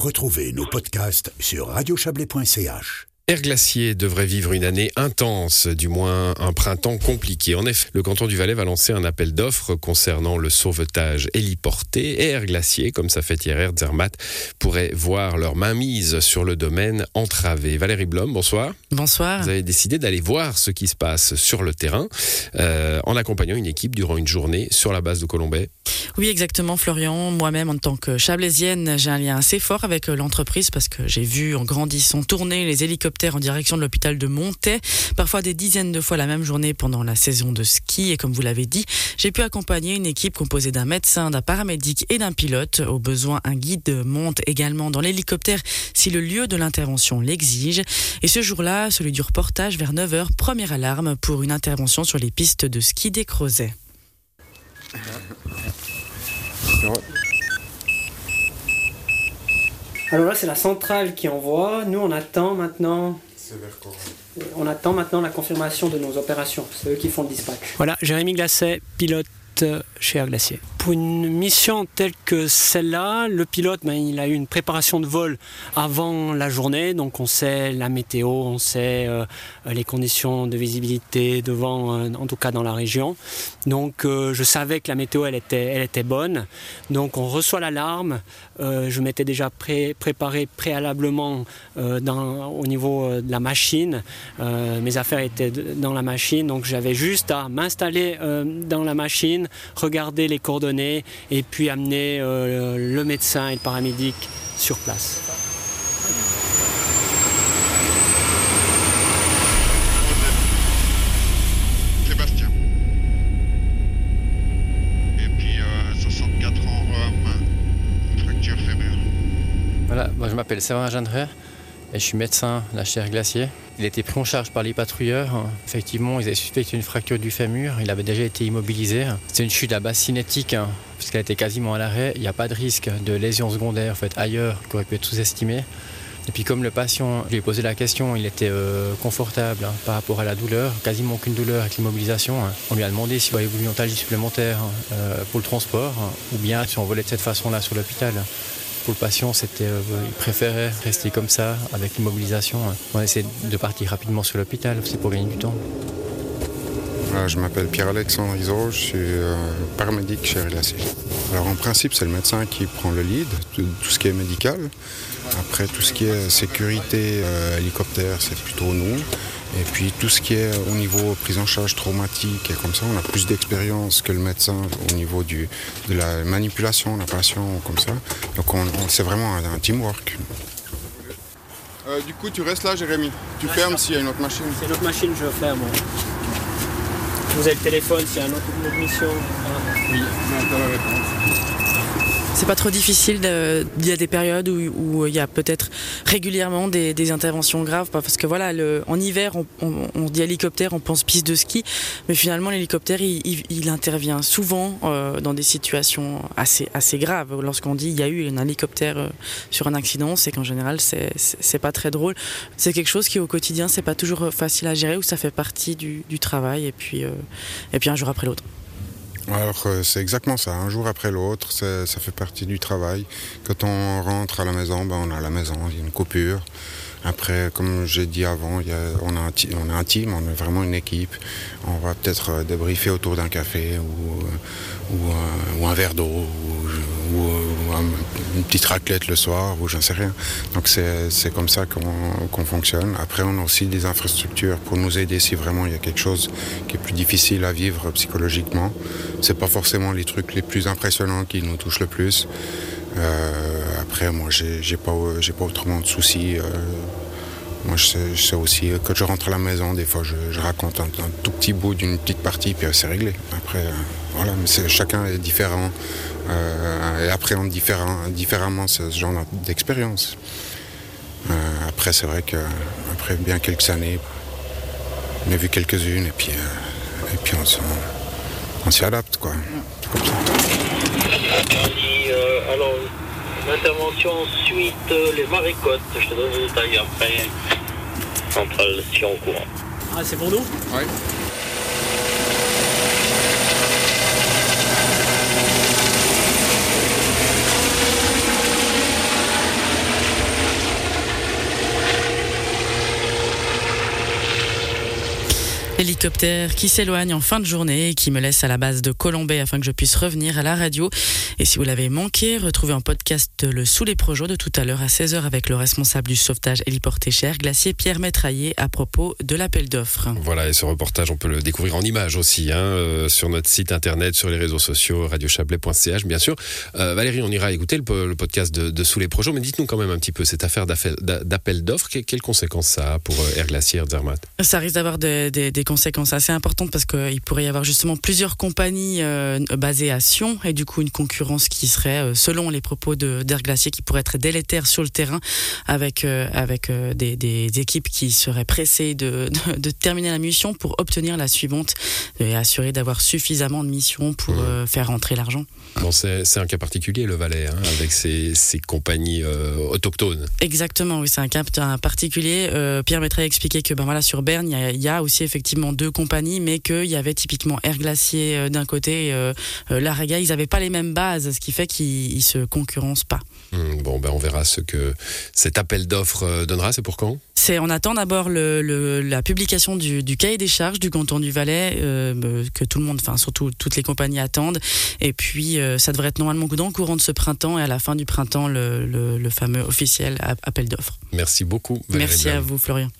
Retrouvez nos podcasts sur radiochablais.ch. Air Glacier devrait vivre une année intense, du moins un printemps compliqué. En effet, le canton du Valais va lancer un appel d'offres concernant le sauvetage héliporté. Et Air Glacier, comme ça fait Thierry Zermatt, pourrait voir leur mainmise sur le domaine entravée. Valérie Blom, bonsoir. Bonsoir. Vous avez décidé d'aller voir ce qui se passe sur le terrain euh, en accompagnant une équipe durant une journée sur la base de Colombay. Oui, exactement, Florian. Moi-même, en tant que chablaisienne, j'ai un lien assez fort avec euh, l'entreprise parce que j'ai vu en grandissant tourner les hélicoptères en direction de l'hôpital de Montaix, parfois des dizaines de fois la même journée pendant la saison de ski. Et comme vous l'avez dit, j'ai pu accompagner une équipe composée d'un médecin, d'un paramédic et d'un pilote. Au besoin, un guide monte également dans l'hélicoptère si le lieu de l'intervention l'exige. Et ce jour-là, celui du reportage vers 9h, première alarme pour une intervention sur les pistes de ski des Creusets. Alors là, c'est la centrale qui envoie. Nous, on attend maintenant. On attend maintenant la confirmation de nos opérations. C'est eux qui font le dispatch. Voilà, Jérémy Glacet, pilote chez Air Glacier. Pour une mission telle que celle-là, le pilote, ben, il a eu une préparation de vol avant la journée, donc on sait la météo, on sait euh, les conditions de visibilité de vent, euh, en tout cas dans la région. Donc euh, je savais que la météo, elle était, elle était bonne. Donc on reçoit l'alarme. je m'étais déjà préparé préalablement dans, au niveau de la machine. mes affaires étaient dans la machine, donc j'avais juste à m'installer dans la machine, regarder les coordonnées et puis amener euh, le médecin et le paramédic sur place. Sébastien. Et puis 64 ans, Rome, fracture fémur. Voilà, moi je m'appelle Séverin Gendrer je suis médecin la chaire glacier. Il a été pris en charge par les patrouilleurs. Effectivement, ils avaient suspecté une fracture du fémur. Il avait déjà été immobilisé. C'est une chute à base cinétique, hein, puisqu'elle était quasiment à l'arrêt. Il n'y a pas de risque de lésion secondaire en fait, ailleurs qui aurait pu être sous-estimé. Et puis comme le patient, je lui ai posé la question, il était euh, confortable hein, par rapport à la douleur, quasiment aucune douleur avec l'immobilisation. Hein. On lui a demandé s'il voyait une antalgie supplémentaire euh, pour le transport, ou bien si on volait de cette façon-là sur l'hôpital. Pour le patient, c'était, euh, il préférait rester comme ça, avec l'immobilisation. On essaie de partir rapidement sur l'hôpital, c'est pour gagner du temps. Je m'appelle Pierre-Alexandre Iso, je suis euh, paramédic chez RLAC. Alors en principe, c'est le médecin qui prend le lead, tout, ce qui est médical. Après, tout ce qui est sécurité euh, hélicoptère, c'est plutôt nous. Et puis tout ce qui est au niveau prise en charge traumatique et comme ça, on a plus d'expérience que le médecin au niveau du, de la manipulation d'un patient comme ça. Donc on, c'est vraiment un, teamwork. Euh, du coup, tu restes là, Jérémy. Tu fermes s'il y a une autre machine. C'est une autre machine, je ferme. Vous avez le téléphone, a une autre, mission. Oui, la réponse c'est pas trop difficile. il y a des périodes où, il y a peut-être régulièrement des, interventions graves, parce que voilà, en hiver, on, dit hélicoptère, on pense piste de ski, mais finalement l'hélicoptère, il, intervient souvent euh, dans des situations assez assez graves. Lorsqu'on dit il y a eu un hélicoptère euh, sur un accident, c'est qu'en général c'est pas très drôle. C'est quelque chose qui au quotidien c'est pas toujours facile à gérer, ou ça fait partie du, travail et puis euh, et puis un jour après l'autre. Alors euh, c'est exactement ça, un jour après l'autre, ça fait partie du travail. Quand on rentre à la maison, ben, on a la maison, il y a une coupure. Après, comme j'ai dit avant, on, a un, on, a un, team, on est vraiment une équipe. On va peut-être euh, débriefer autour d'un café ou, euh, ou, un verre d'eau ou, une petite raclette le soir ou j'en sais rien. Donc c'est comme ça qu'on fonctionne. Après, on a aussi des infrastructures pour nous aider si vraiment il y a quelque chose qui est plus difficile à vivre psychologiquement. C'est pas forcément les trucs les plus impressionnants qui nous touchent le plus. Euh, après, moi, j'ai pas, pas autrement de soucis. Euh, moi, je sais, aussi, quand je rentre à la maison, des fois, je, raconte un, tout petit bout d'une petite partie, puis c'est réglé. Après, euh, voilà, mais chacun est différent et appréhende différemment ce, genre d'expérience. après, c'est vrai qu'après bien quelques années, on a vu quelques-unes, et puis, et puis on s'y adapte, quoi. Comme ça. Euh, alors, l'intervention suite euh, les marécottes. Je te donne les détails après. Centrale si en courant. Ah, c'est pour nous? Oui. Hélicoptère qui s'éloigne en fin de journée et qui me laisse à la base de Colombay afin que je puisse revenir à la radio. Et si vous l'avez manqué, retrouvez en podcast le Sous les Projets de tout à l'heure à 16h avec le responsable du sauvetage héliporté cher, glacier Pierre Métraillé, à propos de l'appel d'offres. Voilà, et ce reportage, on peut le découvrir en images aussi, hein, euh, sur notre site internet, sur les réseaux sociaux, radiochablais.ch, bien sûr. Euh, Valérie, on ira écouter le, podcast de, Sous les Projets, mais dites-nous quand même un petit peu cette affaire d'appel d'offres, quelles conséquences ça a pour euh, Air Glacier Zermatt? Ça risque d'avoir des, des conséquences assez importantes parce qu'il pourrait y avoir justement plusieurs compagnies euh, basées à Sion et du coup une concurrence qui serait, euh, selon les propos d'Air Glacier, qui pourrait être délétère sur le terrain avec, euh, avec des, des, équipes qui seraient pressées de, de, terminer la mission pour obtenir la suivante et assurer d'avoir suffisamment de missions pour mmh. faire rentrer l'argent. Bon, c'est un cas particulier le Valais hein, avec ces, ces compagnies autochtones. Exactement, oui, c'est un cas particulier. Pierre Maître a expliqué que ben voilà, sur Berne, il y, a, il y a aussi effectivement deux compagnies, mais qu'il y avait typiquement Air Glacier euh, d'un côté, euh, euh, la Rega, ils n'avaient pas les mêmes bases, ce qui fait qu'ils se concurrencent pas. Hmm, bon, ben on verra ce que cet appel d'offres donnera. C'est pour quand? C'est, on attend d'abord le, la publication du, cahier des charges du canton du Valais, que tout le monde, enfin surtout toutes les compagnies attendent. Et puis, ça devrait être normalement dans le courant de ce printemps et à la fin du printemps, le, fameux officiel appel d'offres. Merci beaucoup. Merci à vous, Florian.